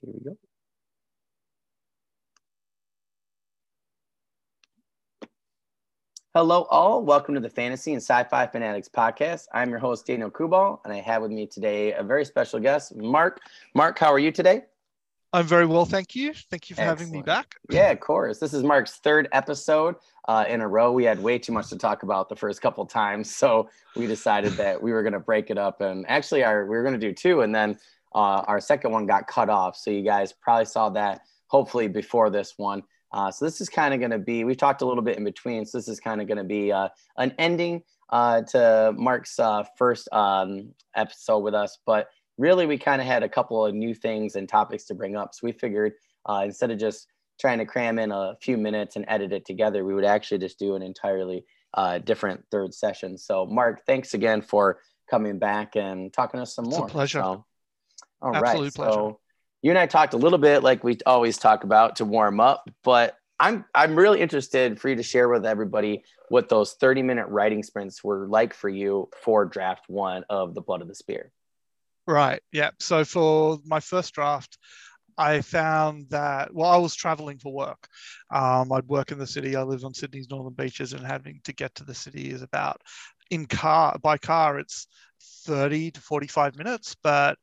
Here we go. Hello, all. Welcome to the Fantasy and Sci-Fi Fanatics podcast. I'm your host, Daniel Kubal, and I have with me today a very special guest, Mark. Mark, how are you today? I'm very well, thank you. Thank you for Excellent. having me back. Yeah, of course. This is Mark's third episode uh, in a row. We had way too much to talk about the first couple times, so we decided that we were going to break it up. And actually, our we were going to do two, and then uh, our second one got cut off. So you guys probably saw that hopefully before this one. Uh, so this is kind of going to be, we talked a little bit in between. So this is kind of going to be uh, an ending uh, to Mark's uh, first um, episode with us. But really, we kind of had a couple of new things and topics to bring up. So we figured uh, instead of just trying to cram in a few minutes and edit it together, we would actually just do an entirely uh, different third session. So Mark, thanks again for coming back and talking to us some more. It's a pleasure. So, all Absolute right. pleasure. So you and I talked a little bit like we always talk about to warm up, but I'm I'm really interested for you to share with everybody what those 30 minute writing sprints were like for you for draft one of the Blood of the Spear. Right. Yeah. So for my first draft, I found that well, I was traveling for work. Um, I'd work in the city. I lived on Sydney's northern beaches, and having to get to the city is about in car by car it's 30 to 45 minutes, but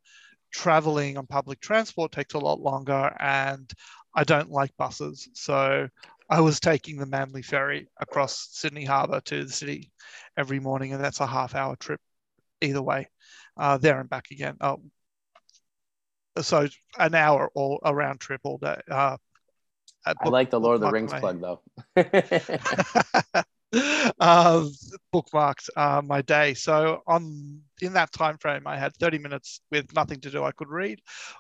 traveling on public transport takes a lot longer and I don't like buses. So I was taking the Manly ferry across Sydney Harbour to the city every morning, and that's a half hour trip either way, uh, there and back again. Oh, so an hour all around trip all day. Uh, I like the Lord of the Rings plug though. uh, bookmarked uh, my day. So on in that time frame, I had 30 minutes with nothing to do. I could read,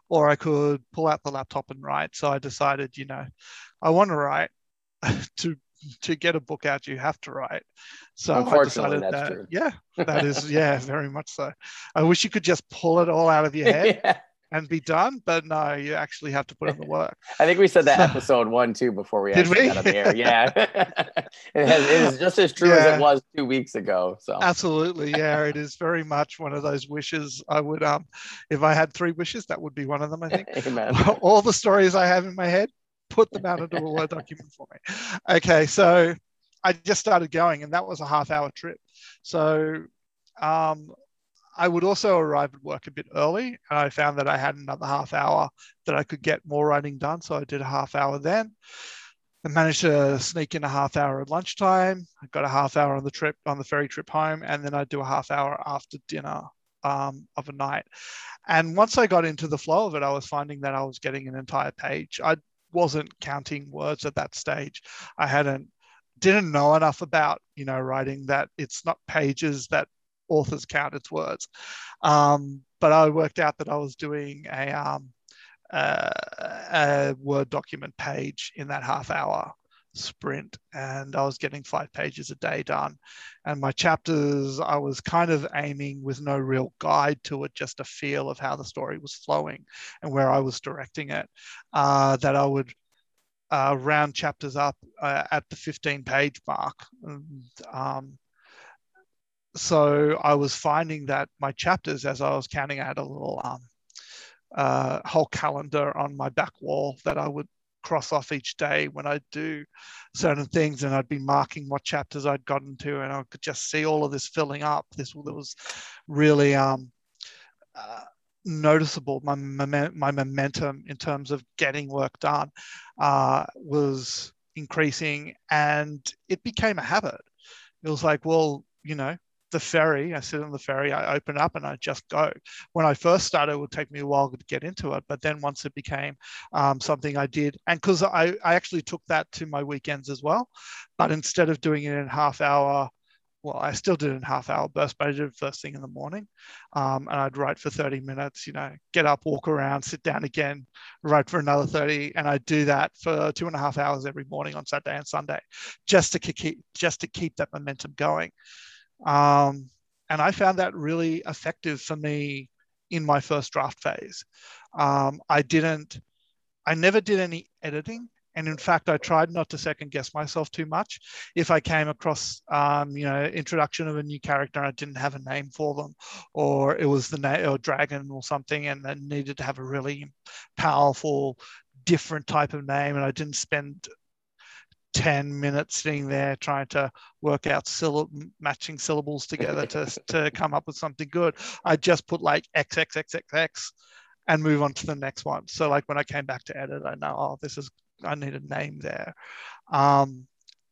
or I could pull out the laptop and write. So I decided, you know, I want to write. to to get a book out, you have to write. So I decided that, true. yeah, that is, yeah, very much so. I wish you could just pull it all out of your head. yeah and be done. But no, you actually have to put in the work. I think we said that episode one too before we actually we? got on the air. Yeah, it, has, it is just as true yeah. as it was two weeks ago. So absolutely, yeah, it is very much one of those wishes. I would, um, if I had three wishes, that would be one of them. I think. Amen. All the stories I have in my head, put them out into a word document for me. Okay, so I just started going, and that was a half-hour trip. So um, I would also arrive at work a bit early, and I found that I had another half hour that I could get more writing done. So I did a half hour then. I managed to sneak in a half hour at lunchtime. I got a half hour on the trip on the ferry trip home, and then I'd do a half hour after dinner um, of a night. And once I got into the flow of it, I was finding that I was getting an entire page. I wasn't counting words at that stage. I hadn't didn't know enough about you know writing that it's not pages that authors count its words. Um, but I worked out that I was doing a, um, uh, a Word document page in that half hour sprint and I was getting five pages a day done. And my chapters, I was kind of aiming with no real guide to it, just a feel of how the story was flowing and where I was directing it, uh, that I would uh, round chapters up uh, at the 15 page mark. And, um, so I was finding that my chapters, as I was counting, I had a little um, uh, whole calendar on my back wall that I would cross off each day when I do certain things, and I'd be marking what chapters I'd gotten to, and I could just see all of this filling up. This was really um, uh, noticeable. My, my momentum in terms of getting work done uh, was increasing, and it became a habit. It was like, well, you know, the ferry. I sit on the ferry, I open up and I just go. When I first started, it would take me a while to get into it. But then once it became um, something I did, and because I, I actually took that to my weekends as well. But instead of doing it in half hour, well, I still did in half hour burst, but I did it first thing in the morning. Um, and I'd write for 30 minutes, you know, get up, walk around, sit down again, write for another 30. And I do that for two and a half hours every morning on Saturday and Sunday, just to keep, just to keep that momentum going. Um, and I found that really effective for me in my first draft phase. Um, I didn't, I never did any editing And in fact, I tried not to second guess myself too much. If I came across, um, you know, introduction of a new character I didn't have a name for them, or it was the name or dragon or something, and I needed to have a really powerful, different type of name, and I didn't spend 10 minutes sitting there trying to work out syllab- matching syllables together to, to come up with something good. I just put like XXXXX and move on to the next one. So like when I came back to edit, I know, oh, this is, I need a name there. Um,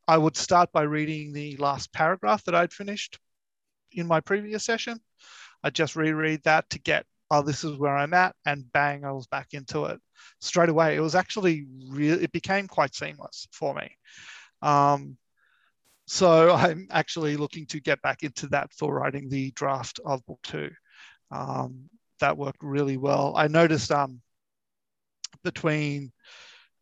I would start by reading the last paragraph that I'd finished in my previous session. I just reread that to get, oh, this is where I'm at, and bang, I was back into it straight away. It was actually real. It became quite seamless for me. Um, so I'm actually looking to get back into that for writing the draft of book two. Um, that worked really well. I noticed um, between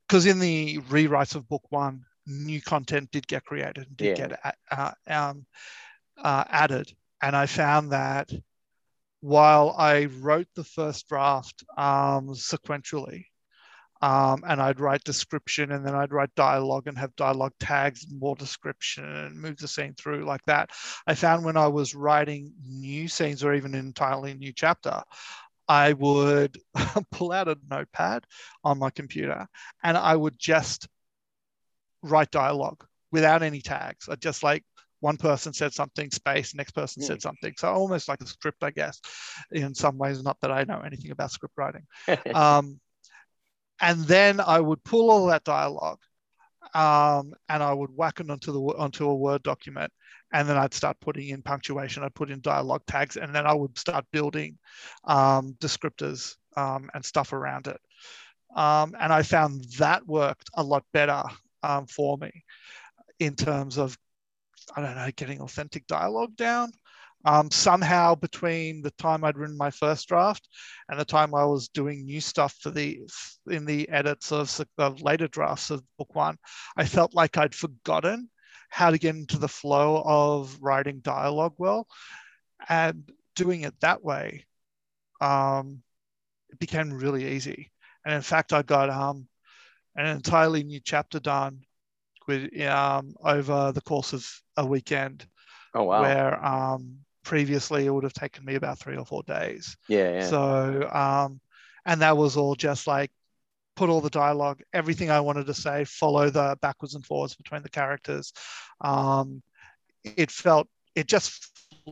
because in the rewrites of book one, new content did get created, and did yeah. get uh, um, uh, added, and I found that while I wrote the first draft um, sequentially, um, and I'd write description and then I'd write dialogue and have dialogue tags and more description and move the scene through like that. I found when I was writing new scenes or even an entirely new chapter, I would pull out a notepad on my computer and I would just write dialogue without any tags. I'd just like one person said something, space, next person said hmm. something. So almost like a script, I guess, in some ways. Not that I know anything about script writing. um, and then I would pull all that dialogue um, and I would whack it onto the onto a Word document, and then I'd start putting in punctuation. I'd put in dialogue tags, and then I would start building um, descriptors um, and stuff around it. Um, and I found that worked a lot better um, for me in terms of I don't know getting authentic dialogue down um, somehow between the time I'd written my first draft and the time I was doing new stuff for the in the edits of, of later drafts of book one, I felt like I'd forgotten how to get into the flow of writing dialogue well, and doing it that way, um, it became really easy. And in fact, I got um, an entirely new chapter done with um, over the course of a weekend. Oh wow! Where um, previously it would have taken me about three or four days. Yeah. yeah. So, um, and that was all just like put all the dialogue, everything I wanted to say, follow the backwards and forwards between the characters. Um, it felt, it just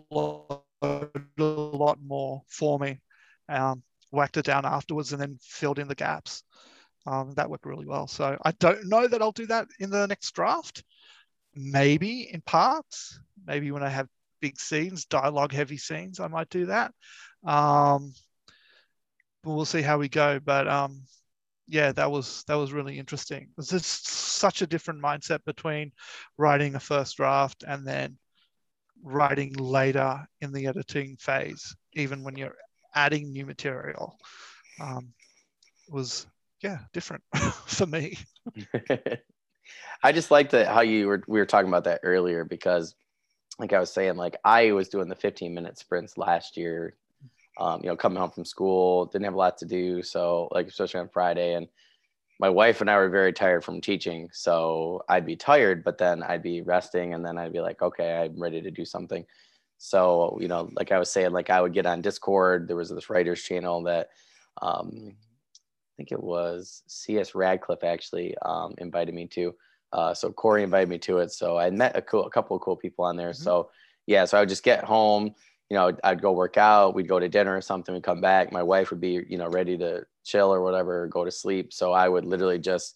flowed a lot more for me. Um, whacked it down afterwards and then filled in the gaps. Um, that worked really well. So I don't know that I'll do that in the next draft. Maybe in parts, maybe when I have big scenes, dialogue heavy scenes, I might do that. Um, but we'll see how we go. But um, yeah, that was that was really interesting. It's just such a different mindset between writing a first draft and then writing later in the editing phase, even when you're adding new material. Um, was yeah different for me. I just liked it how you were we were talking about that earlier because like I was saying, like I was doing the 15 minute sprints last year, um, you know, coming home from school, didn't have a lot to do. So like, especially on Friday and my wife and I were very tired from teaching. So I'd be tired, but then I'd be resting and then I'd be like, okay, I'm ready to do something. So, you know, like I was saying, like I would get on discord, there was this writers channel that, um, think it was CS Radcliffe actually um, invited me to, uh, so Corey invited me to it. So I met a, cool, a couple of cool people on there. Mm-hmm. So yeah, so I would just get home, you know, I'd go work out, we'd go to dinner or something, we'd come back. My wife would be, you know, ready to chill or whatever, or go to sleep. So I would literally just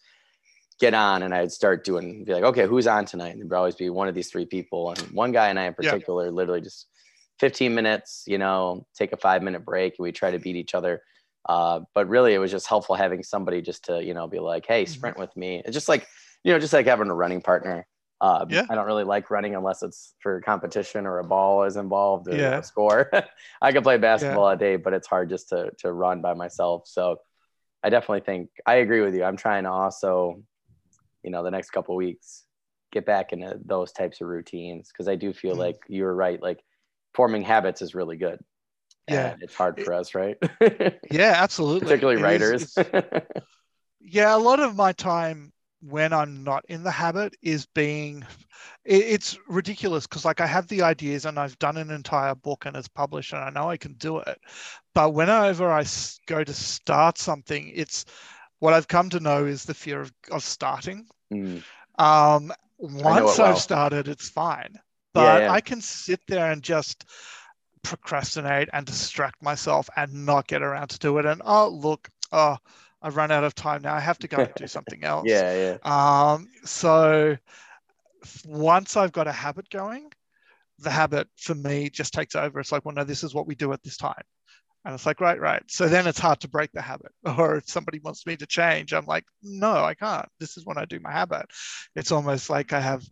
get on and I'd start doing, be like, okay, who's on tonight? And there'd always be one of these three people. And one guy and I in particular, yeah. literally just 15 minutes, you know, take a five minute break and we try to beat each other. Uh, but really it was just helpful having somebody just to, you know, be like, hey, mm-hmm. sprint mm-hmm. with me. It's just like, you know, just like having a running partner. Uh, yeah. I don't really like running unless it's for competition or a ball is involved or yeah. a score. I can play basketball yeah. all day, but it's hard just to to run by myself. So I definitely think I agree with you. I'm trying to also, you know, the next couple weeks get back into those types of routines because I do feel mm. like you were right. Like forming habits is really good. Yeah, it's hard for us, right? yeah, absolutely. Particularly it writers. Is, yeah, a lot of my time when I'm not in the habit is being, it, it's ridiculous because like I have the ideas and I've done an entire book and it's published and I know I can do it. But whenever I go to start something, it's what I've come to know is the fear of, of starting. Mm. Um, once well. I've started, it's fine. But yeah, yeah. I can sit there and just procrastinate and distract myself and not get around to do it. And oh, look, oh, I've run out of time now. I have to go and do something else. yeah, yeah. Um, so once I've got a habit going, the habit for me just takes over. It's like, well, no, this is what we do at this time. And it's like, right, right. So then it's hard to break the habit. Or if somebody wants me to change, I'm like, no, I can't. This is when I do my habit. It's almost like I have,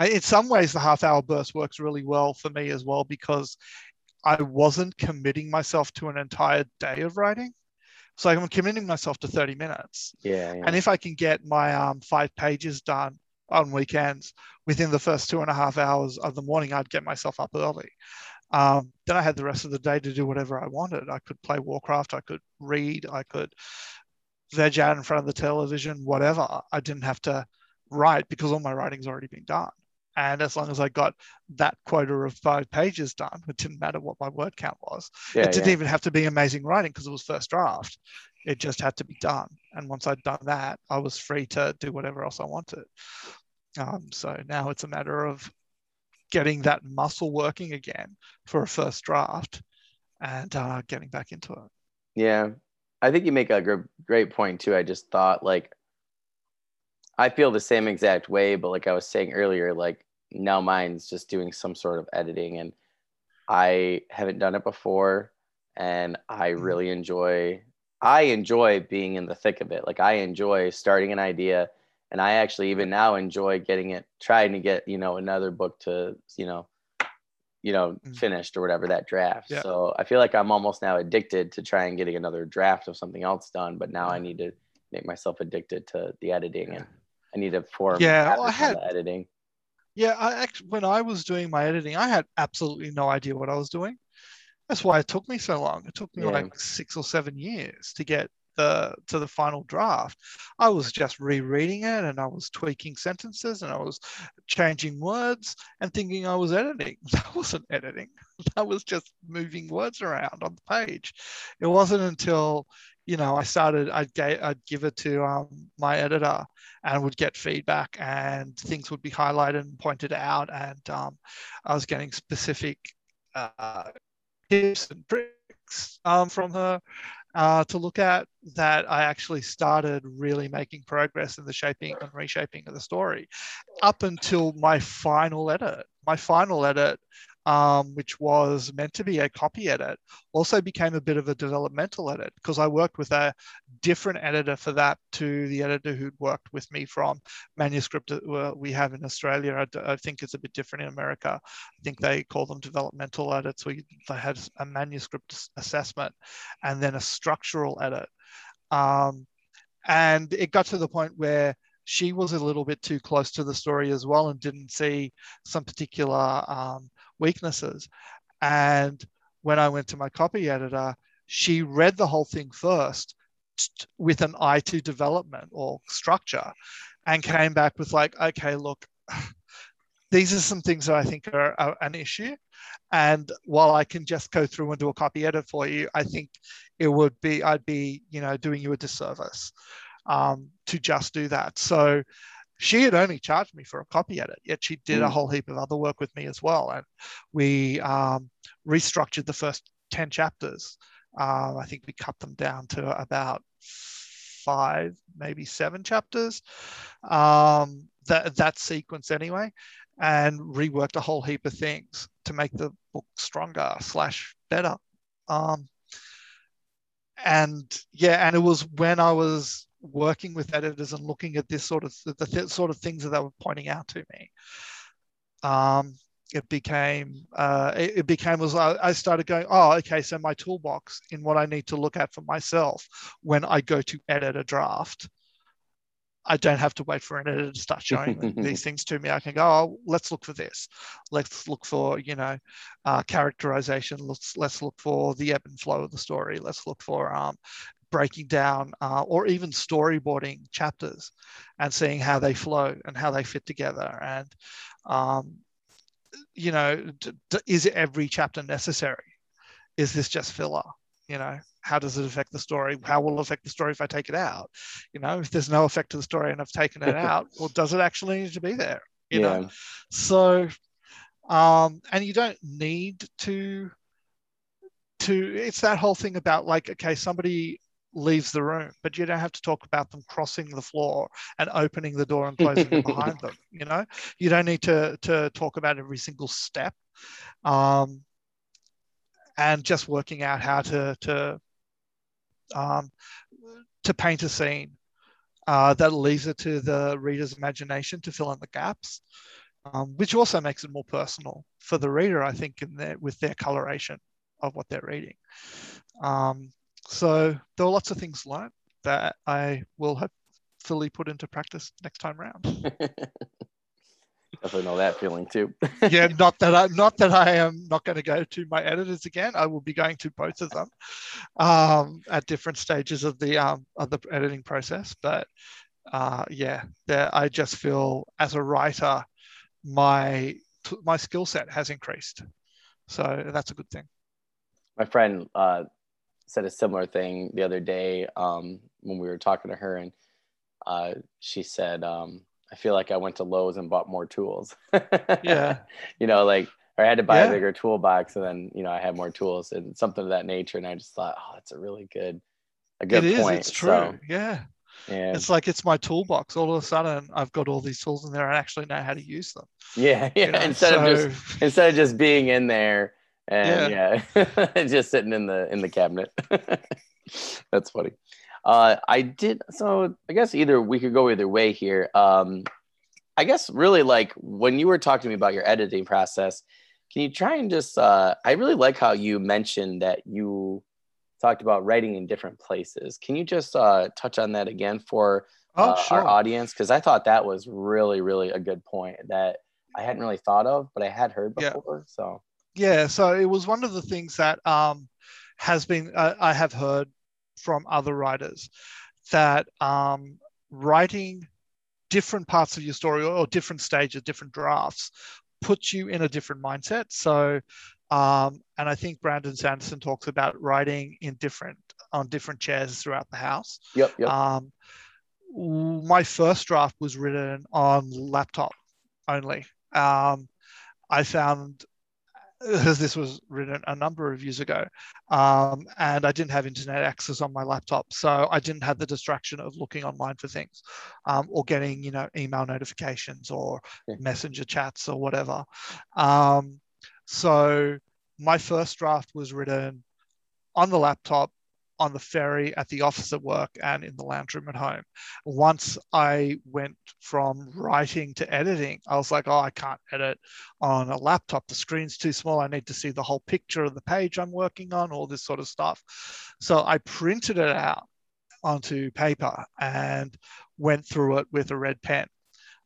in some ways, the half hour burst works really well for me as well because I wasn't committing myself to an entire day of writing. So I'm committing myself to 30 minutes. Yeah. yeah. And if I can get my um, five pages done on weekends within the first two and a half hours of the morning, I'd get myself up early. Um, then I had the rest of the day to do whatever I wanted. I could play Warcraft, I could read, I could veg out in front of the television, whatever. I didn't have to write because all my writing's already been done. And as long as I got that quota of five pages done, it didn't matter what my word count was. Yeah, it didn't yeah. even have to be amazing writing because it was first draft. It just had to be done. And once I'd done that, I was free to do whatever else I wanted. Um, so now it's a matter of getting that muscle working again for a first draft and uh, getting back into it. Yeah. I think you make a gr- great point too. I just thought like, I feel the same exact way, but like I was saying earlier, like now mine's just doing some sort of editing and I haven't done it before and I mm-hmm. really enjoy I enjoy being in the thick of it. Like I enjoy starting an idea and I actually even now enjoy getting it trying to get, you know, another book to, you know, you know, mm-hmm. finished or whatever that draft. Yeah. So I feel like I'm almost now addicted to trying getting another draft of something else done, but now I need to make myself addicted to the editing and I need to form yeah, well, I had, editing. Yeah, I actually when I was doing my editing, I had absolutely no idea what I was doing. That's why it took me so long. It took me yeah. like six or seven years to get the to the final draft. I was just rereading it and I was tweaking sentences and I was changing words and thinking I was editing. That wasn't editing. That was just moving words around on the page. It wasn't until you know, I started, I'd, get, I'd give it to um, my editor and would get feedback and things would be highlighted and pointed out. And um, I was getting specific uh, tips and tricks um, from her uh, to look at that I actually started really making progress in the shaping and reshaping of the story up until my final edit. My final edit um, which was meant to be a copy edit, also became a bit of a developmental edit because I worked with a different editor for that to the editor who'd worked with me from manuscript uh, we have in Australia. I, I, think it's a bit different in America. I think they call them developmental edits. We they had a manuscript assessment and then a structural edit. Um, and it got to the point where she was a little bit too close to the story as well and didn't see some particular um, weaknesses. And when I went to my copy editor, she read the whole thing first with an eye to development or structure and came back with like, okay, look, these are some things that I think are, are, an issue. And while I can just go through and do a copy edit for you, I think it would be, I'd be, you know, doing you a disservice um, to just do that. So she had only charged me for a copy edit, yet she did mm. a whole heap of other work with me as well. And we um, restructured the first 10 chapters. Uh, I think we cut them down to about five, maybe seven chapters. Um, that, that sequence anyway, and reworked a whole heap of things to make the book stronger slash better. Um, and yeah, and it was when I was working with editors and looking at this sort of the th- sort of things that they were pointing out to me. Um, it became uh, it, it, became was I, I started going oh okay so my toolbox in what I need to look at for myself when I go to edit a draft I don't have to wait for an editor to start showing these things to me. I can go, oh, let's look for this. Let's look for, you know, uh, characterization. Let's let's look for the ebb and flow of the story. Let's look for um, breaking down uh, or even storyboarding chapters and seeing how they flow and how they fit together. And um, you know d- d- is every chapter necessary? Is this just filler? You know how does it affect the story? How will it affect the story if i take it out? You know if there's no effect to the story and i've taken it out well does it actually need to be there? You yeah. know so um and you don't need to to it's that whole thing about like okay somebody leaves the room but you don't have to talk about them crossing the floor and opening the door and closing it behind them you know you don't need to to talk about every single step um and just working out how to to um, to paint a scene uh, that leaves it to the reader's imagination to fill in the gaps, um, which also makes it more personal for the reader, I think, in their, with their coloration of what they're reading. Um, so there are lots of things learned that I will hopefully put into practice next time around. Definitely know that feeling too. yeah, not that I not that I am not going to go to my editors again. I will be going to both of them um, at different stages of the um, of the editing process. But uh, yeah, I just feel as a writer, my my skill set has increased, so that's a good thing. My friend uh, said a similar thing the other day um, when we were talking to her, and uh, she said. Um, I feel like I went to Lowe's and bought more tools. yeah. You know, like, or I had to buy yeah. a bigger toolbox and then, you know, I had more tools and something of that nature. And I just thought, oh, that's a really good, a good it point. Is, it's true. So, yeah. Yeah. It's like it's my toolbox. All of a sudden, I've got all these tools in there. I actually know how to use them. Yeah, yeah. You know? Instead so, of just instead of just being in there and yeah, yeah just sitting in the in the cabinet. That's funny. Uh, I did so. I guess either we could go either way here. Um, I guess really like when you were talking to me about your editing process, can you try and just? Uh, I really like how you mentioned that you talked about writing in different places. Can you just uh, touch on that again for oh, uh, sure. our audience? Because I thought that was really, really a good point that I hadn't really thought of, but I had heard before. Yeah. So yeah, so it was one of the things that um, has been uh, I have heard from other writers that um, writing different parts of your story or, different stages, different drafts, puts you in a different mindset. So, um, and I think Brandon Sanderson talks about writing in different on different chairs throughout the house. Yep. yep. Um, my first draft was written on laptop only. Um, I found because this was written a number of years ago, um, and I didn't have internet access on my laptop, so I didn't have the distraction of looking online for things, um, or getting you know email notifications or yeah. messenger chats or whatever. Um, so my first draft was written on the laptop on the ferry, at the office at work, and in the lounge room at home. Once I went from writing to editing, I was like, oh, I can't edit on a laptop. The screen's too small. I need to see the whole picture of the page I'm working on, all this sort of stuff. So I printed it out onto paper and went through it with a red pen.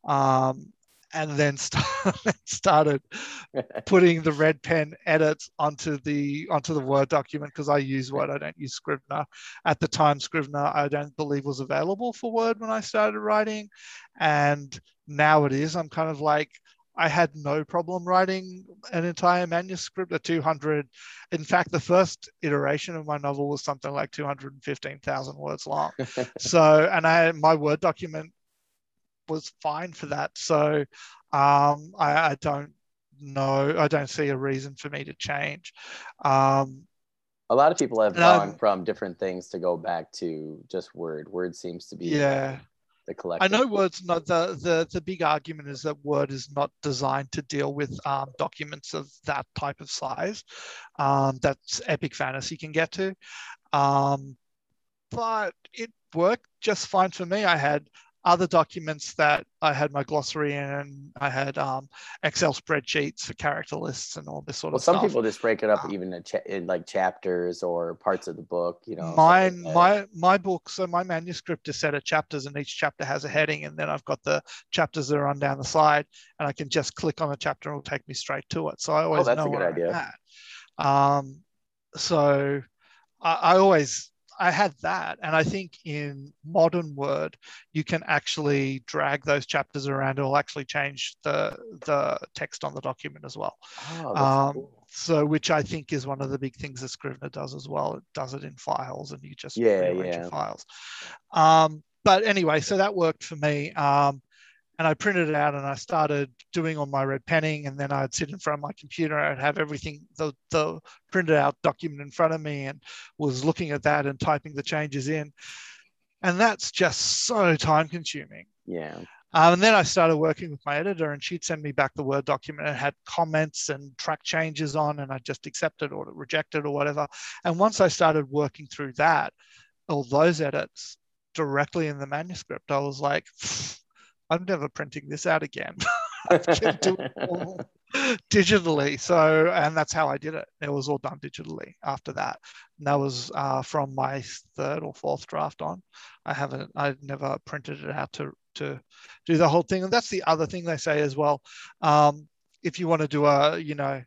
Um, and then started putting the red pen edits onto the onto the Word document because I use Word. I don't use Scrivener. At the time, Scrivener I don't believe was available for Word when I started writing, and now it is. I'm kind of like I had no problem writing an entire manuscript, a 200. In fact, the first iteration of my novel was something like 215,000 words long. so, and I my Word document was fine for that. So um, I, I, don't know. I don't see a reason for me to change. Um, a lot of people have gone from different things to go back to just Word. Word seems to be yeah. The collective. I know Word's not the, the the big argument is that Word is not designed to deal with um, documents of that type of size. Um, that's epic fantasy can get to. Um, but it worked just fine for me. I had other documents that I had my glossary in. I had um, Excel spreadsheets for character lists and all this sort well, of stuff. Some people just break it up uh, even in, cha- in, like chapters or parts of the book. You know, mine, like my my book. So my manuscript is set of chapters, and each chapter has a heading, and then I've got the chapters that are on down the side, and I can just click on a chapter, and it'll take me straight to it. So I always oh, that's know a good idea. Um, so I, I always I had that. And I think in modern Word, you can actually drag those chapters around. It'll actually change the, the text on the document as well. Oh, um, cool. So, which I think is one of the big things that Scrivener does as well. It does it in files and you just yeah, yeah. your files. Um, but anyway, so that worked for me. Um, and I printed it out and I started doing all my red penning. And then I'd sit in front of my computer. I'd have everything, the, the printed out document in front of me and was looking at that and typing the changes in. And that's just so time consuming. Yeah. Um, and then I started working with my editor, and she'd send me back the Word document and had comments and track changes on, and I just accepted or rejected or whatever. And once I started working through that, all those edits directly in the manuscript, I was like, I'm never printing this out again. I can do it all digitally. So, and that's how I did it. It was all done digitally after that. And that was uh, from my third or fourth draft on. I haven't, I've never printed it out to, to do the whole thing. And that's the other thing they say as well. Um, if you want to do a, you know,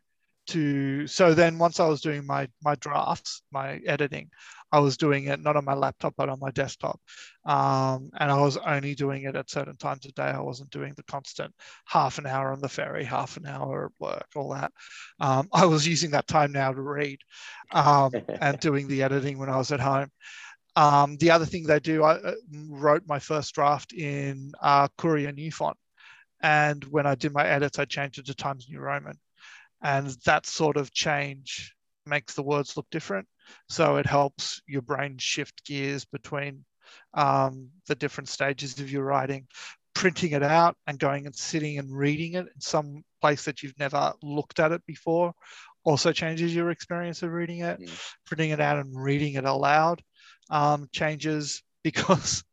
to so then once I was doing my my drafts, my editing, I was doing it not on my laptop but on my desktop, um, and I was only doing it at certain times of day. I wasn't doing the constant half an hour on the ferry, half an hour at work, all that. Um, I was using that time now to read um, and doing the editing when I was at home. Um, the other thing they do, I uh, wrote my first draft in uh, Courier New Font. And when I did my edits, I changed it to Times New Roman and that sort of change makes the words look different. So it helps your brain shift gears between um, the different stages of your writing. Printing it out and going and sitting and reading it in some place that you've never looked at it before also changes your experience of reading it. Mm. Printing it out and reading it aloud um, changes because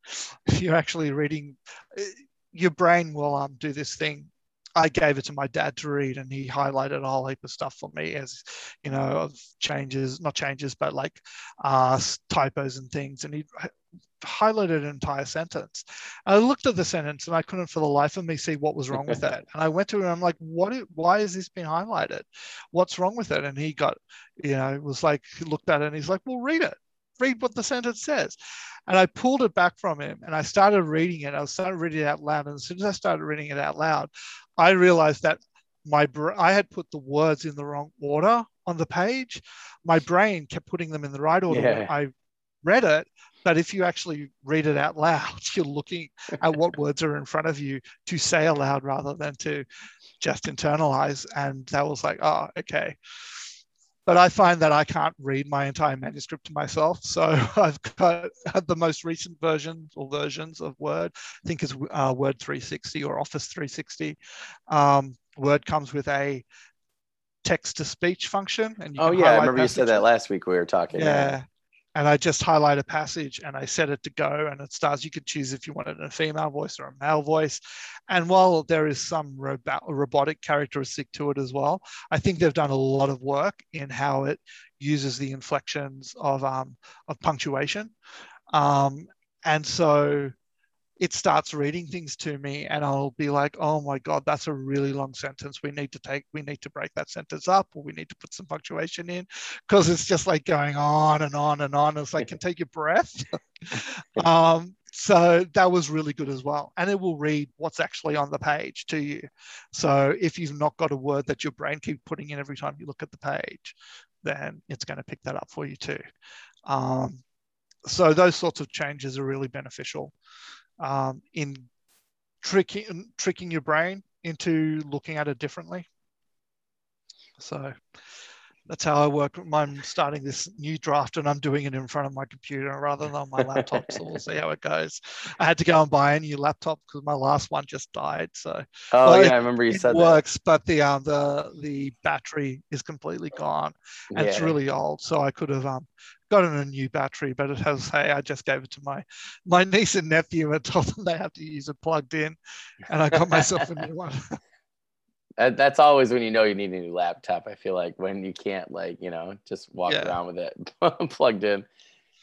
if you're actually reading, eh, your brain will um, do this thing I gave it to my dad to read, and he highlighted a whole heap of stuff for me as you know of changes, not changes, but like uh, typos and things. And he highlighted an entire sentence. I looked at the sentence and I couldn't for the life of me see what was wrong with it. And I went to him, and I'm like, what? Why is this being highlighted? What's wrong with it? And he got, you know, was like, he looked at it and he's like, well, read it read what the sentence says. And I pulled it back from him and I started reading it. I started reading it out loud. And as soon as I started reading it out loud, I realized that my I had put the words in the wrong order on the page. My brain kept putting them in the right order. Yeah. I read it, but if you actually read it out loud, you're looking at what words are in front of you to say aloud rather than to just internalize. And that was like, oh, okay but I find that I can't read my entire manuscript to myself. So I've got the most recent versions or versions of Word. I think is uh, Word 360 or Office 360. Um, Word comes with a text to speech function. And oh yeah, I remember you said that last week we were talking. Yeah, and I just highlight a passage and I set it to go and it starts. You could choose if you wanted a female voice or a male voice. And while there is some robotic characteristic to it as well, I think they've done a lot of work in how it uses the inflections of, um, of punctuation. Um, and so it starts reading things to me and I'll be like, oh my God, that's a really long sentence. We need to take, we need to break that sentence up or we need to put some punctuation in because it's just like going on and on and on. It's like, can take your breath. um, so that was really good as well. And it will read what's actually on the page to you. So if you've not got a word that your brain keeps putting in every time you look at the page, then it's going to pick that up for you too. Um, so those sorts of changes are really beneficial um, in tricking tricking your brain into looking at it differently. So that's how I work. I'm starting this new draft and I'm doing it in front of my computer rather than on my laptop. so we'll see how it goes. I had to go and buy a new laptop because my last one just died. So oh well, yeah, I remember you it said works, that. but the um the the battery is completely gone and yeah. it's really old. So I could have um gotten a new battery, but it has hey, I just gave it to my my niece and nephew and told them they have to use it plugged in, and I got myself a new one. That's always when you know you need a new laptop. I feel like when you can't like you know just walk yeah. around with it plugged in.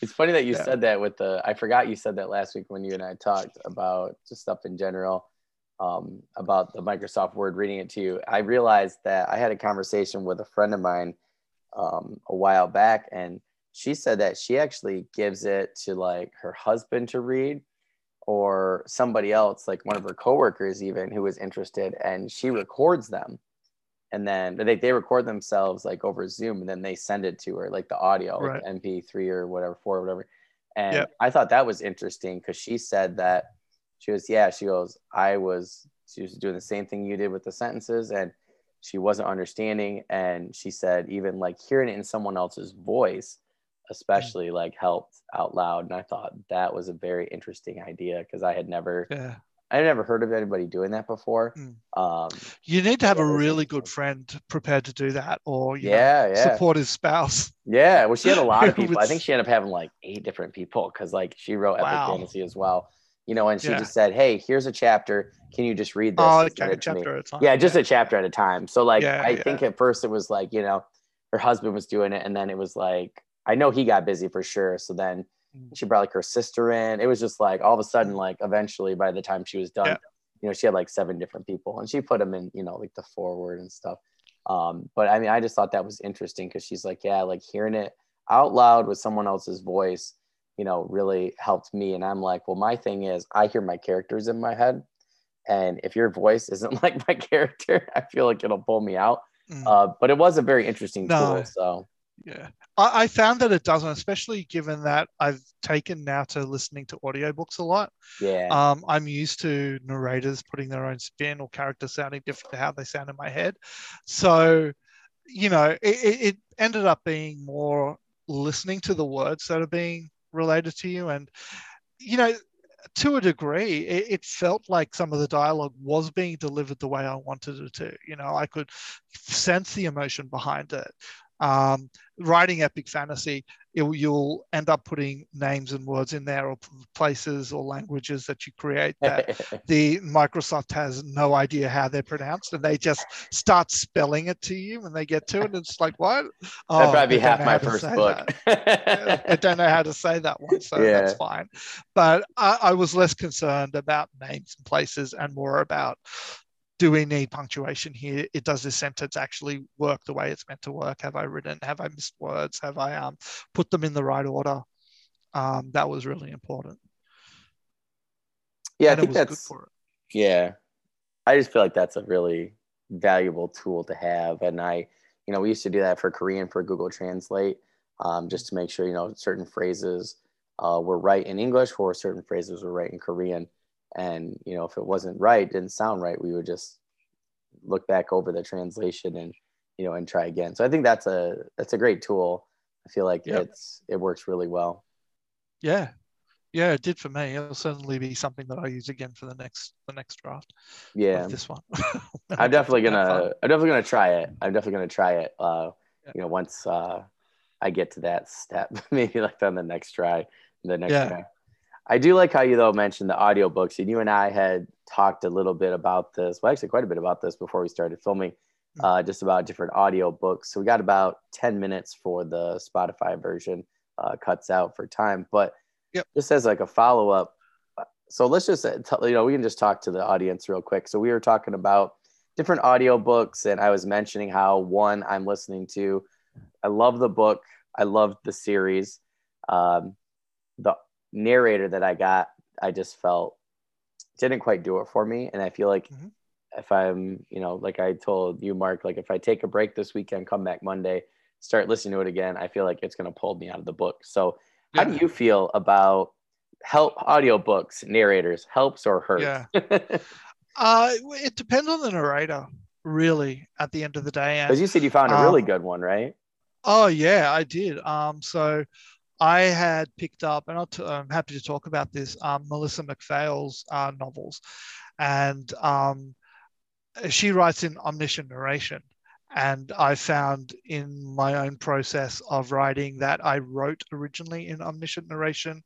It's funny that you yeah. said that with the. I forgot you said that last week when you and I talked about just stuff in general. Um, about the Microsoft Word reading it to you, I realized that I had a conversation with a friend of mine um, a while back, and she said that she actually gives it to like her husband to read or somebody else, like one of her coworkers, even who was interested, and she records them. And then they, they record themselves like over Zoom and then they send it to her, like the audio, right. like MP3 or whatever, four or whatever. And yep. I thought that was interesting because she said that she was, yeah, she goes, I was, she was doing the same thing you did with the sentences and she wasn't understanding. And she said, even like hearing it in someone else's voice, especially mm. like helped out loud. And I thought that was a very interesting idea because I had never, yeah. I had never heard of anybody doing that before. Mm. Um, you need to have a really good friend prepared to do that, or yeah, know, yeah, support his spouse. Yeah, well, she had a lot of people. I think she ended up having like eight different people because like she wrote Epic wow. Fantasy as well. You know, and she yeah. just said, "Hey, here's a chapter. Can you just read this?" Oh, okay, chapter at a time. Yeah, just yeah. a chapter at a time. So like, yeah, I think at first it was like, you know, her husband was doing it, and then it was like, I know he got busy for sure. So then mm. she brought like her sister in. It was just like all of a sudden, like eventually by the time she was done, yeah. you know, she had like seven different people and she put them in, you know, like the forward and stuff. Um, but I mean, I just thought that was interesting because she's like, yeah, like hearing it out loud with someone else's voice, you know, really helped me. And I'm like, well, my thing is I hear my characters in my head. And if your voice isn't like my character, I feel like it'll pull me out. Mm. Uh, but it was a very interesting no. tool. So yeah. I, I, found that it doesn't, especially given that I've taken now to listening to audiobooks a lot. Yeah. Um, I'm used to narrators putting their own spin or characters sounding different to how they sound in my head. So, you know, it, it ended up being more listening to the words that are being related to you. And, you know, to a degree, it, it, felt like some of the dialogue was being delivered the way I wanted it to. You know, I could sense the emotion behind it um, writing epic fantasy, it, you'll end up putting names and words in there or places or languages that you create that the Microsoft has no idea how they're pronounced and they just start spelling it to you when they get to it. And it's like, what? Oh, That'd probably be half my first book. I don't know how to say that one, so yeah. that's fine. But I, I was less concerned about names and places and more about do we need punctuation here? It does this sentence actually work the way it's meant to work? Have I written? Have I missed words? Have I um, put them in the right order? Um, that was really important. Yeah, and I think that's yeah. I just feel like that's a really valuable tool to have, and I, you know, we used to do that for Korean for Google Translate, um, just to make sure you know certain phrases uh, were right in English or certain phrases were right in Korean and you know if it wasn't right didn't sound right we would just look back over the translation and you know and try again. So i think that's a that's a great tool. I feel like yep. it's it works really well. Yeah. Yeah it did for me. It'll certainly be something that i use again for the next the next draft yeah. this one. I'm definitely gonna i'm definitely gonna try it. I'm definitely gonna try it uh yeah. you know once uh i get to that step maybe like on the next try the next yeah. try I do like how you though mentioned the audiobooks, and you and I had talked a little bit about this. Well, actually, quite a bit about this before we started filming, mm-hmm. uh, just about different audiobooks. So we got about ten minutes for the Spotify version. Uh, cuts out for time, but yep. just as like a follow up. So let's just uh, you know we can just talk to the audience real quick. So we were talking about different audiobooks, and I was mentioning how one I'm listening to. I love the book. I love the series. Um, the narrator that I got, I just felt didn't quite do it for me. And I feel like mm-hmm. if I'm, you know, like I told you, Mark, like if I take a break this weekend, come back Monday, start listening to it again, I feel like it's going to pull me out of the book. So, yeah. how do you feel about help audiobooks, narrators, helps or hurts? Yeah. uh, it depends on the narrator, really, at the end of the day. As you said, you found a um, really good one, right? Oh yeah, I did. Um, so I had picked up, and i am happy to talk about this, um, Melissa McPhail's uh, novels. And um, she writes in omniscient narration. And I found in my own process of writing that I wrote originally in omniscient narration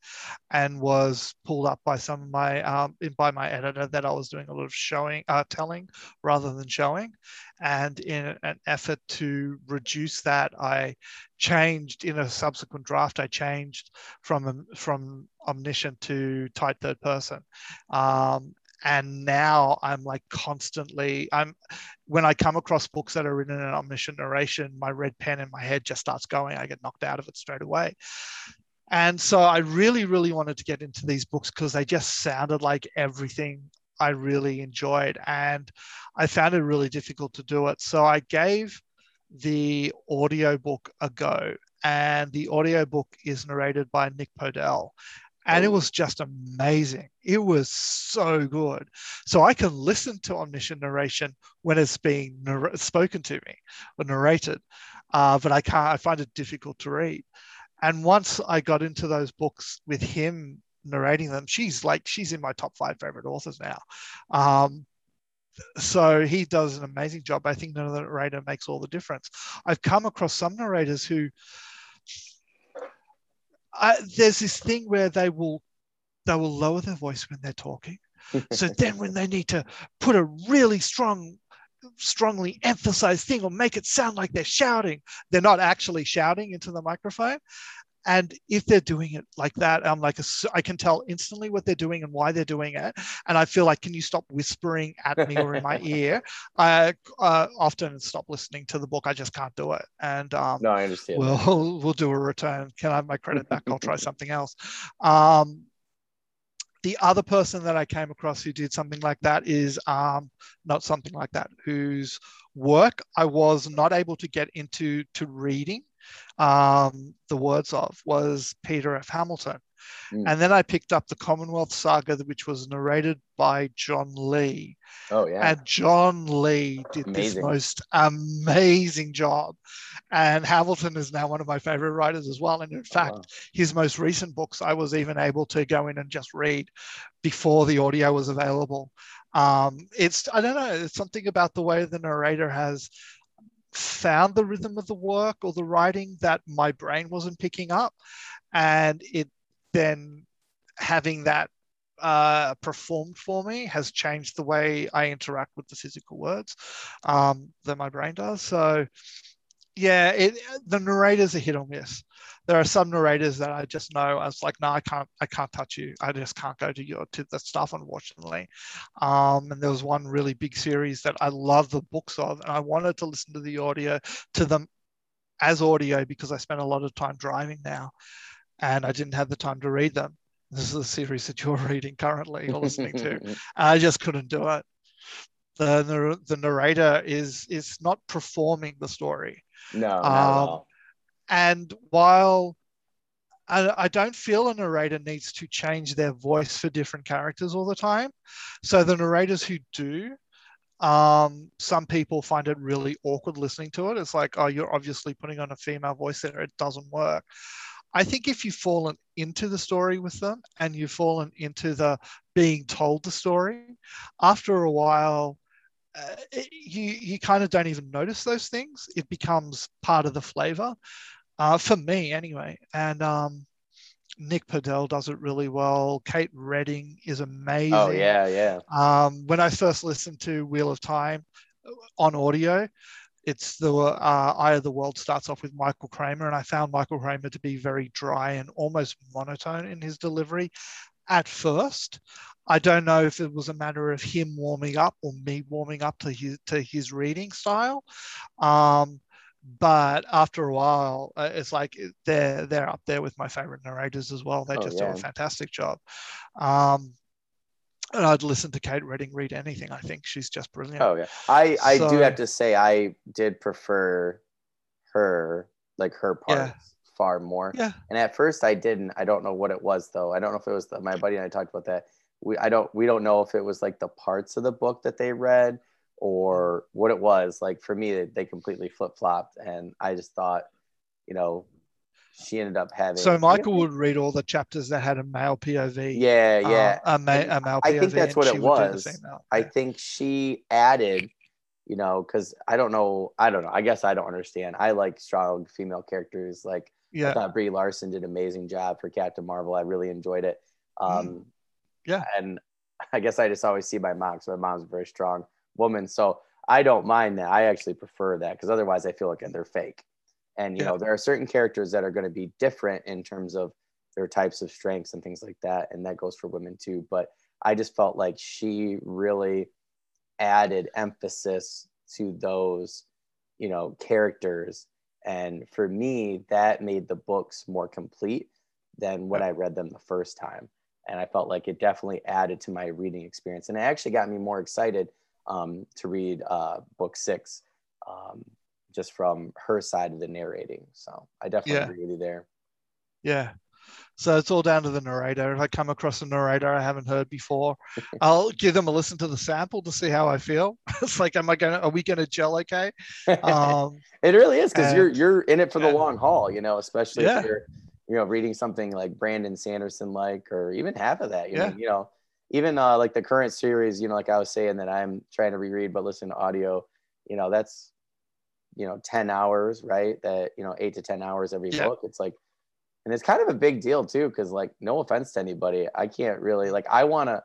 and was pulled up by some of my, um, by my editor that I was doing a lot of showing, uh, telling rather than showing. And in an effort to reduce that, I changed in a subsequent draft. I changed from from omniscient to tight third person, um, and now i'm like constantly i'm when i come across books that are written in an omniscient narration my red pen in my head just starts going. I get knocked out of it straight away. And so i really really wanted to get into these books because they just sounded like everything i really enjoyed. And i found it really difficult to do it. So i gave the audiobook a go. And the audiobook is narrated by Nick Podehl and it oh. was just amazing. It was so good. So I can listen to omniscient narration when it's being narr- spoken to me or narrated, uh, but I can't. I find it difficult to read. And once I got into those books with him narrating them, she's like she's in my top five favorite authors now. Um, so he does an amazing job. I think the narrator makes all the difference. I've come across some narrators who I, there's this thing where they will they will lower their voice when they're talking. so then when they need to put a really strong strongly emphasized thing or make it sound like they're shouting they're not actually shouting into the microphone and if they're doing it like that, I'm like, I can tell instantly what they're doing and why they're doing it. And I feel like, can you stop whispering at me or in my ear? I uh, often stop listening to the book. I just can't do it. And um, no, I understand. We'll, we'll do a return. Can I have my credit back? I'll try something else. Um, the other person that I came across who did something like that is um, not something like that, whose work I was not able to get into to reading um, the words of was Peter F. Hamilton. Mm. And then I picked up the Commonwealth Saga, which was narrated by John Lee. Oh, yeah. And John Lee did amazing. this most amazing job. And Hamilton is now one of my favorite writers as well. And in oh, fact, wow. his most recent books, I was even able to go in and just read before the audio was available. Um, it's, I don't know, it's something about the way the narrator has found the rhythm of the work or the writing that my brain wasn't picking up. And it then having that uh, performed for me has changed the way I interact with the physical words um, that my brain does. So, yeah, it, the narrator's are hit or miss there are some narrators that I just know I was like, no, I can't, I can't touch you. I just can't go to your to the stuff, unfortunately. Um, and there was one really big series that I love the books of, and I wanted to listen to the audio to them as audio because I spend a lot of time driving now, and I didn't have the time to read them. This is the series that you're reading currently or listening to. I just couldn't do it. The, the narrator is is not performing the story. No, um, and while I, I, don't feel a narrator needs to change their voice for different characters all the time. So the narrators who do, um, some people find it really awkward listening to it. It's like, oh, you're obviously putting on a female voice there. It doesn't work. I think if you've fallen into the story with them and you've fallen into the being told the story, after a while, uh, you you kind of don't even notice those things. It becomes part of the flavor uh, for me anyway. And um, Nick Podehl does it really well. Kate Reading is amazing. Oh yeah, yeah. Um, when I first listened to Wheel of Time uh, on audio, it's the uh, Eye of the World starts off with Michael Kramer, and I found Michael Kramer to be very dry and almost monotone in his delivery at first. I don't know if it was a matter of him warming up or me warming up to his to his reading style. Um, but after a while uh, it's like they're they're up there with my favorite narrators as well they oh, just yeah. do a fantastic job um and I'd listen to Kate Reading read anything. I think she's just brilliant. Oh yeah, I I so, do have to say I did prefer her like her parts yeah. far more. Yeah. And at first I didn't. I don't know what it was though. I don't know if it was the, my buddy and I talked about that. We I don't we don't know if it was like the parts of the book that they read or what it was. Like for me, they they completely flip flopped, and I just thought, you know, she ended up having. So Michael would read all the chapters that had a male POV. Yeah, yeah, uh, a, ma- a, male POV. I think that's what it was. I think she added, you know, because I don't know, I don't know. I guess I don't understand. I like strong female characters. Like yeah. I thought Brie Larson did an amazing job for Captain Marvel. I really enjoyed it. Mm. Um, mm. Yeah, and I guess I just always see my mom. So my mom's a very strong woman. So I don't mind that. I actually prefer that because otherwise I feel like they're fake. And you yeah. know, there are certain characters that are going to be different in terms of their types of strengths and things like that. And that goes for women too. But I just felt like she really added emphasis to those, you know, characters. And for me, that made the books more complete than when I read them the first time. And I felt like it definitely added to my reading experience. And it actually got me more excited um, to read uh, book six, um, just from her side of the narrating. So I definitely yeah. agree with you there. Yeah. So it's all down to the narrator. If I come across a narrator I haven't heard before, I'll give them a listen to the sample to see how I feel. it's like, am I gonna? Are we gonna gel okay? Um, it really is because you're you're in it for the long haul, you know. Especially yeah. if you're, you know, reading something like Brandon Sanderson, like, or even half of that. You yeah. know, you know, even uh, like the current series, you know, like I was saying that I'm trying to reread but listen to audio. You know, that's you know 10 hours, right? That you know, eight to 10 hours every yeah. book. It's like and it's kind of a big deal too because like no offense to anybody i can't really like i want to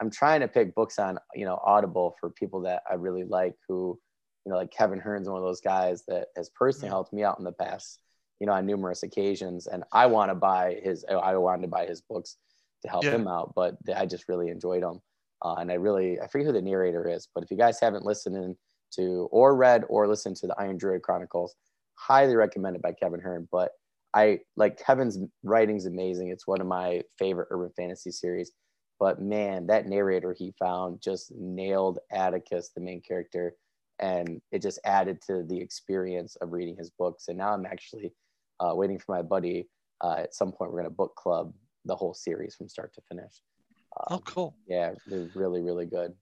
i'm trying to pick books on you know audible for people that i really like who you know like kevin hearne's one of those guys that has personally mm-hmm. helped me out in the past you know on numerous occasions and i want to buy his i wanted to buy his books to help yeah. him out but i just really enjoyed them uh, and i really i forget who the narrator is but if you guys haven't listened to or read or listened to the iron druid chronicles highly recommended by kevin hearne but I like Kevin's writing's amazing. It's one of my favorite urban fantasy series. But man, that narrator he found just nailed Atticus, the main character, and it just added to the experience of reading his books. And now I'm actually uh, waiting for my buddy. Uh, at some point, we're gonna book club the whole series from start to finish. Um, oh, cool! Yeah, they're really, really good.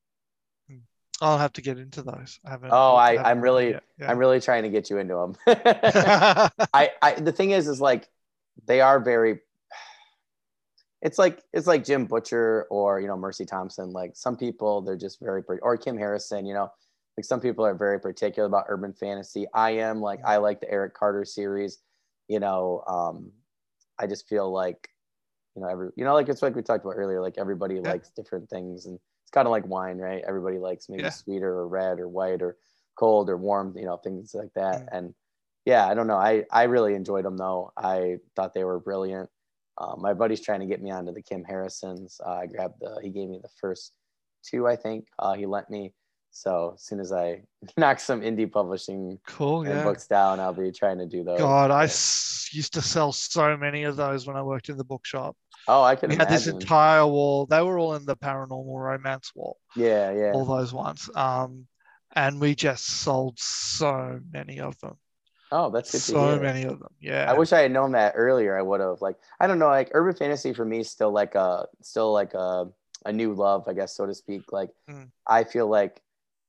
I'll have to get into those. I haven't. Oh, I, I am really, yeah. I'm really trying to get you into them. I, I, the thing is, is like, they are very. It's like it's like Jim Butcher or you know Mercy Thompson. Like some people, they're just very or Kim Harrison. You know, like some people are very particular about urban fantasy. I am like I like the Eric Carter series. You know, um, I just feel like, you know, every you know, like it's like we talked about earlier. Like everybody yeah. likes different things and it's kind of like wine, right? Everybody likes maybe yeah. sweeter or red or white or cold or warm, you know, things like that. Mm. And yeah, I don't know. I, I really enjoyed them though. I thought they were brilliant. Uh, my buddy's trying to get me onto the Kim Harrisons. Uh, I grabbed the, he gave me the first two, I think uh, he lent me. So as soon as I knock some indie publishing cool, yeah. books down, I'll be trying to do those. God, I s- used to sell so many of those when I worked in the bookshop. Oh, I can. We imagine. had this entire wall. They were all in the paranormal romance wall. Yeah, yeah. All those ones. Um, and we just sold so many of them. Oh, that's good. So many of them. Yeah. I wish I had known that earlier. I would have like I don't know like urban fantasy for me is still like a still like a a new love I guess so to speak. Like mm. I feel like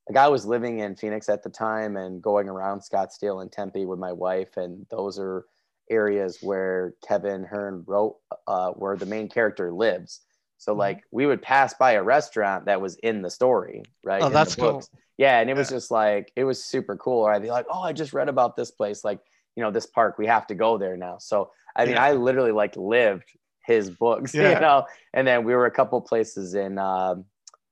like I was living in Phoenix at the time and going around Scottsdale and Tempe with my wife and those are areas where Kevin Hearne wrote uh, where the main character lives. So mm-hmm. like we would pass by a restaurant that was in the story, right? Oh, that's cool. Yeah, and it was just like it was super cool. Or I'd be like, oh, I just read about this place, like you know this park. We have to go there now. So I mean, yeah. I literally like lived his books, yeah. you know. And then we were a couple places in, um,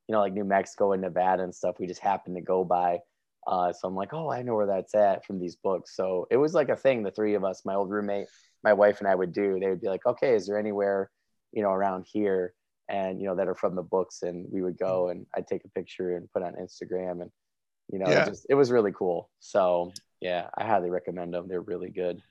you know, like New Mexico and Nevada and stuff. We just happened to go by. Uh, so I'm like, oh, I know where that's at from these books. So it was like a thing. The three of us, my old roommate, my wife, and I would do. They would be like, okay, is there anywhere, you know, around here, and you know, that are from the books, and we would go and I'd take a picture and put on Instagram, and you know, yeah. it, just, it was really cool. So yeah, I highly recommend them. They're really good.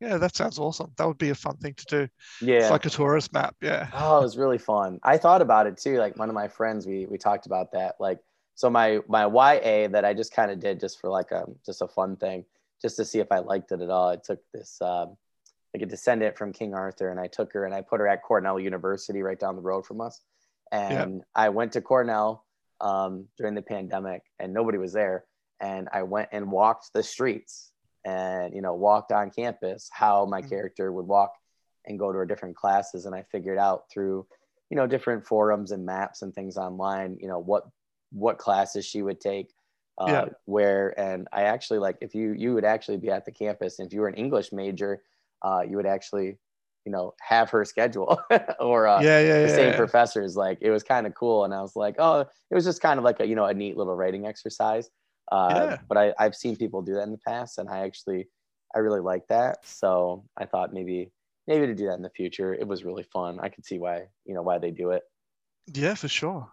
Yeah, that sounds awesome. That would be a fun thing to do. Yeah, it's like a tourist map. Yeah. Oh, it was really fun. I thought about it too. Like one of my friends, we we talked about that. Like so my my YA that I just kind of did just for like a just a fun thing, just to see if I liked it at all. I took this um, like a descendant from King Arthur, and I took her and I put her at Cornell University right down the road from us. And yeah. I went to Cornell um, during the pandemic, and nobody was there. And I went and walked the streets, and you know, walked on campus how my mm-hmm. character would walk and go to her different classes. And I figured out through you know different forums and maps and things online, you know what what classes she would take uh, yeah. where and i actually like if you you would actually be at the campus and if you were an english major uh, you would actually you know have her schedule or uh, yeah, yeah, the yeah, same yeah. professors like it was kind of cool and i was like oh it was just kind of like a you know a neat little writing exercise uh, yeah. but I, i've seen people do that in the past and i actually i really like that so i thought maybe maybe to do that in the future it was really fun i could see why you know why they do it Yeah, for sure.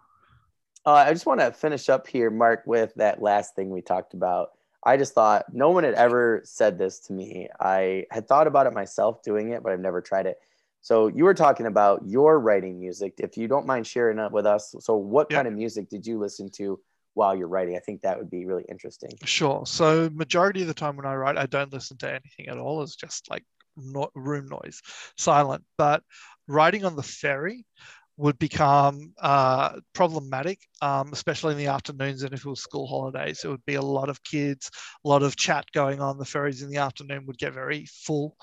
Uh, I just want to finish up here, Mark, with that last thing we talked about. I just thought no one had ever said this to me. I had thought about it myself doing it, but I've never tried it. So you were talking about your writing music. If you don't mind sharing it with us, so what yep. kind of music did you listen to while you're writing? I think that would be really interesting. Sure. So majority of the time when I write, I don't listen to anything at all. It's just like not room noise, silent. But writing on the ferry, would become uh, problematic, um, especially in the afternoons and if it was school holidays. It would be a lot of kids, a lot of chat going on. The ferries in the afternoon would get very full.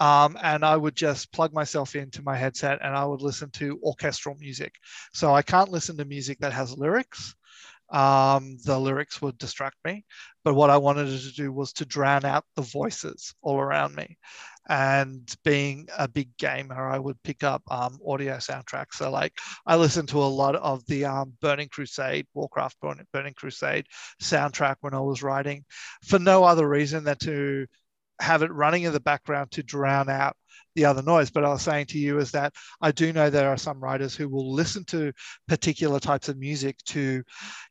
Um, and I would just plug myself into my headset and I would listen to orchestral music. So I can't listen to music that has lyrics. Um, the lyrics would distract me. But what I wanted to do was to drown out the voices all around me. And being a big gamer, I would pick up um, audio soundtracks. So, like, I listened to a lot of the um, Burning Crusade, Warcraft Burning, Burning Crusade soundtrack when I was writing for no other reason than to have it running in the background to drown out the other noise. But I was saying to you is that I do know there are some writers who will listen to particular types of music to,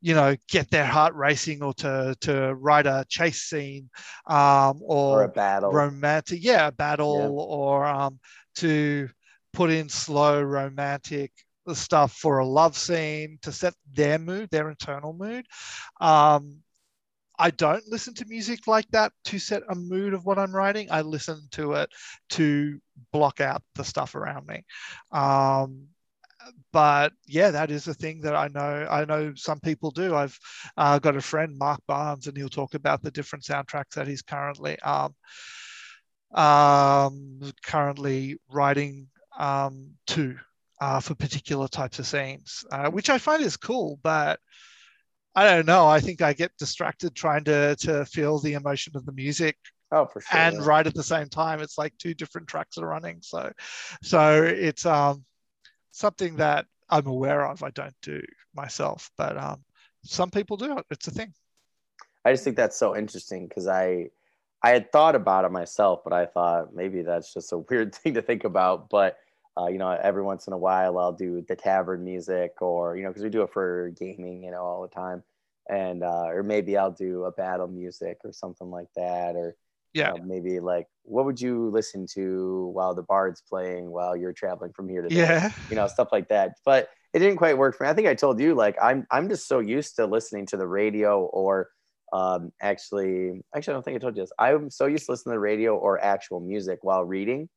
you know, get their heart racing or to to write a chase scene um, or, or a battle, romantic, yeah, a battle, yeah. or um, to put in slow romantic stuff for a love scene to set their mood, their internal mood. Um, I don't listen to music like that to set a mood of what I'm writing. I listen to it to block out the stuff around me. Um, but yeah, that is a thing that I know. I know some people do. I've uh, got a friend, Mark Barnes, and he'll talk about the different soundtracks that he's currently um, um, currently writing um, to uh, for particular types of scenes, uh, which I find is cool. But I don't know. I think I get distracted trying to to feel the emotion of the music. Oh, for sure. And right at the same time, it's like two different tracks are running. So, so it's um something that I'm aware of. I don't do myself, but um, some people do it. It's a thing. I just think that's so interesting because I I had thought about it myself, but I thought maybe that's just a weird thing to think about. But uh, you know, every once in a while I'll do the tavern music or, you know, because we do it for gaming, you know, all the time. And, uh, or maybe I'll do a battle music or something like that. Or, yeah, uh, maybe like, what would you listen to while the bard's playing while you're traveling from here to there? Yeah. You know, stuff like that. But it didn't quite work for me. I think I told you, like, I'm, I'm just so used to listening to the radio or, um, actually, actually, I don't think I told you this. I'm so used to listening to the radio or actual music while reading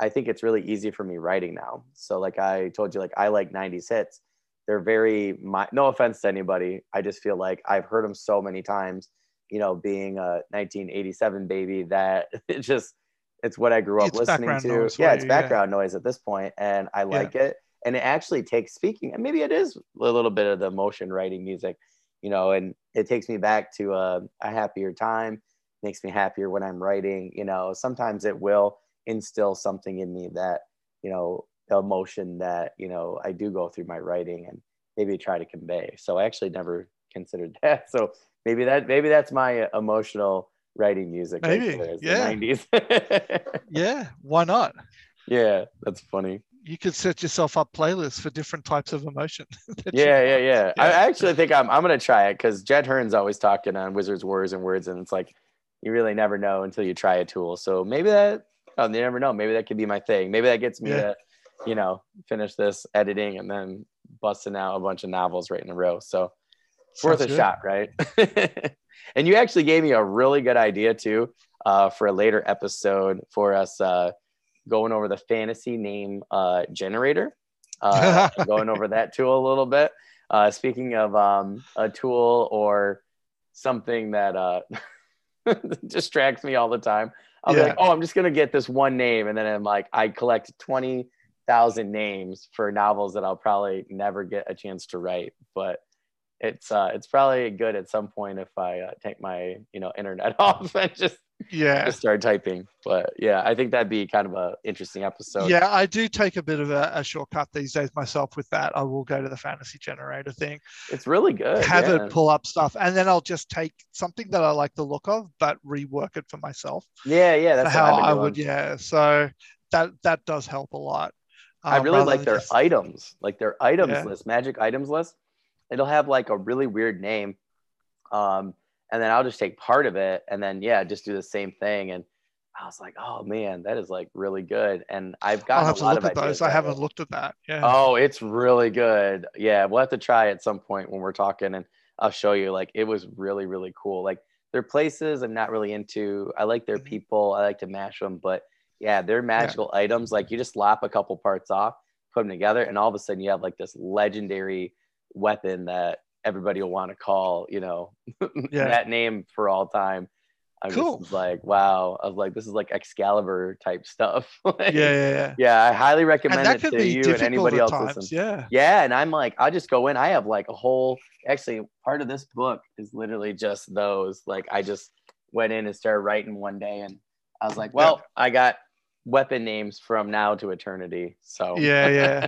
I think it's really easy for me writing now. So like I told you, like I like 90s hits. They're very, my, no offense to anybody. I just feel like I've heard them so many times, you know, being a 1987 baby that it just, it's what I grew up it's listening to. Yeah, it's background yeah. noise at this point, and I like yeah. it. And it actually takes speaking, and maybe it is a little bit of the motion writing music, you know, and it takes me back to a, a happier time, makes me happier when I'm writing. You know, sometimes it will instill something in me that you know emotion that you know I do go through my writing and maybe try to convey. So I actually never considered that. So maybe that maybe that's my uh, emotional writing music. Maybe right yeah. The 90s. yeah, why not? Yeah, that's funny. You could set yourself up playlists for different types of emotion. yeah, yeah, yeah, yeah. I actually think I'm I'm gonna try it because Jed Herne's always talking on Wizards, Warriors, and Words, and it's like you really never know until you try a tool. So maybe that oh, you never know. Maybe that could be my thing. Maybe that gets me yeah. to, you know, finish this editing and then busting out a bunch of novels right in a row. So it's worth a good. shot, right? and you actually gave me a really good idea too uh, for a later episode for us uh, going over the fantasy name uh, generator, uh, going over that tool a little bit. Uh, speaking of um, a tool or something that uh, distracts me all the time. I'll yeah. be like, oh, I'm just gonna get this one name, and then I'm like, I collect twenty thousand names for novels that I'll probably never get a chance to write. But it's uh, it's probably good at some point if I uh, take my you know internet off and just yeah just start typing but yeah i think that'd be kind of a interesting episode yeah i do take a bit of a, a, shortcut these days myself with that i will go to the fantasy generator thing it's really good have yeah. it pull up stuff and then i'll just take something that i like the look of but rework it for myself yeah yeah that's how i would yeah so that that does help a lot Um, I really like their just... items, like their items yeah. list, magic items list. It'll have like a really weird name. Um, and then I'll just take part of it and then yeah, just do the same thing. And I was like, oh man, that is like really good. And I've got I'll have to look at those. I haven't looked at that. Yeah. Oh, it's really good. Yeah, we'll have to try at some point when we're talking and I'll show you. Like it was really, really cool. Like their places I'm not really into. I like their mm-hmm. people. I like to mash them, but yeah, they're magical yeah. items. Like you just lop a couple parts off, put them together, and all of a sudden you have like this legendary weapon that everybody will want to call, you know, yeah. that name for all time. I cool. was like, wow. I was like, this is like Excalibur type stuff. like, yeah, yeah, yeah, yeah. I highly recommend it to you and anybody else listen. Yeah. Yeah. And I'm like, I just go in. I have like a whole actually part of this book is literally just those. Like I just went in and started writing one day and I was like, well, yeah. I got weapon names from now to eternity. So yeah, yeah.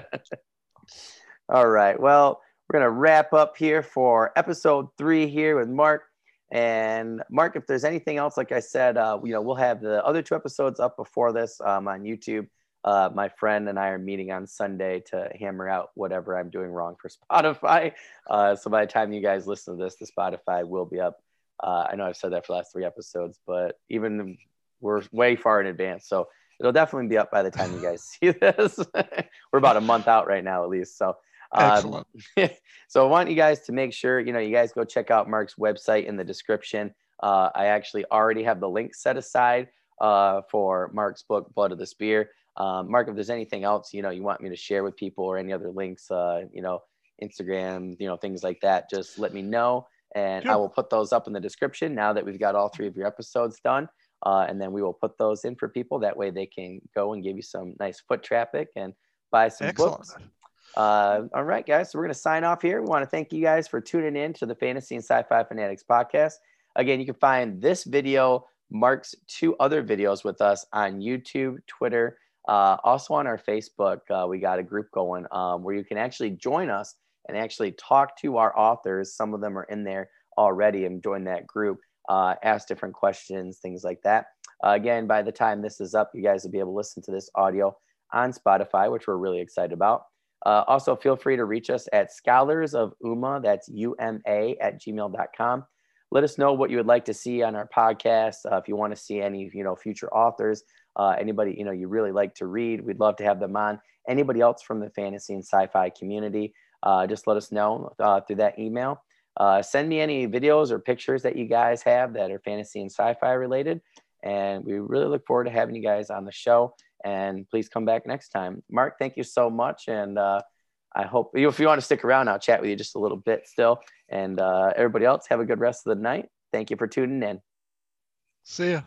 All right. Well, we're gonna wrap up here for episode three here with Mark. And Mark, if there's anything else, like I said, uh, you know, we'll have the other two episodes up before this um, on YouTube. Uh, my friend and I are meeting on Sunday to hammer out whatever I'm doing wrong for Spotify. Uh, so by the time you guys listen to this, the Spotify will be up. Uh, I know I've said that for the last three episodes, but even we're way far in advance. So it'll definitely be up by the time you guys see this. we're about a month out right now, at least. So, um, so I want you guys to make sure, you know, you guys go check out Mark's website in the description. Uh, I actually already have the link set aside uh, for Mark's book, Blood of the Spear. Um, Mark, if there's anything else, you know, you want me to share with people or any other links, uh, you know, Instagram, you know, things like that, just let me know. And I will put those up in the description now that we've got all three of your episodes done. Uh, and then we will put those in for people. That way they can go and give you some nice foot traffic and buy some Excellent. books. Uh, all right, guys. So we're going to sign off here. We want to thank you guys for tuning in to the Fantasy and Sci Fi Fanatics podcast. Again, you can find this video, Mark's two other videos with us on YouTube, Twitter, uh, also on our Facebook. Uh, we got a group going um, where you can actually join us and actually talk to our authors. Some of them are in there already and join that group uh, ask different questions, things like that. Uh, again, by the time this is up, you guys will be able to listen to this audio on Spotify, which we're really excited about. Uh, also, feel free to reach us at scholars of UMA, that's U-M-A at gmail.com. Let us know what you would like to see on our podcast. Uh, if you want to see any, you know, future authors, uh, anybody, you know, you really like to read, we'd love to have them on. Anybody else from the fantasy and sci-fi community, uh, just let us know through that email. Uh, send me any videos or pictures that you guys have that are fantasy and sci-fi related. And we really look forward to having you guys on the show. And please come back next time. Mark, thank you so much. And uh, I hope if you want to stick around, I'll chat with you just a little bit still. And uh, everybody else, have a good rest of the night. Thank you for tuning in. See ya.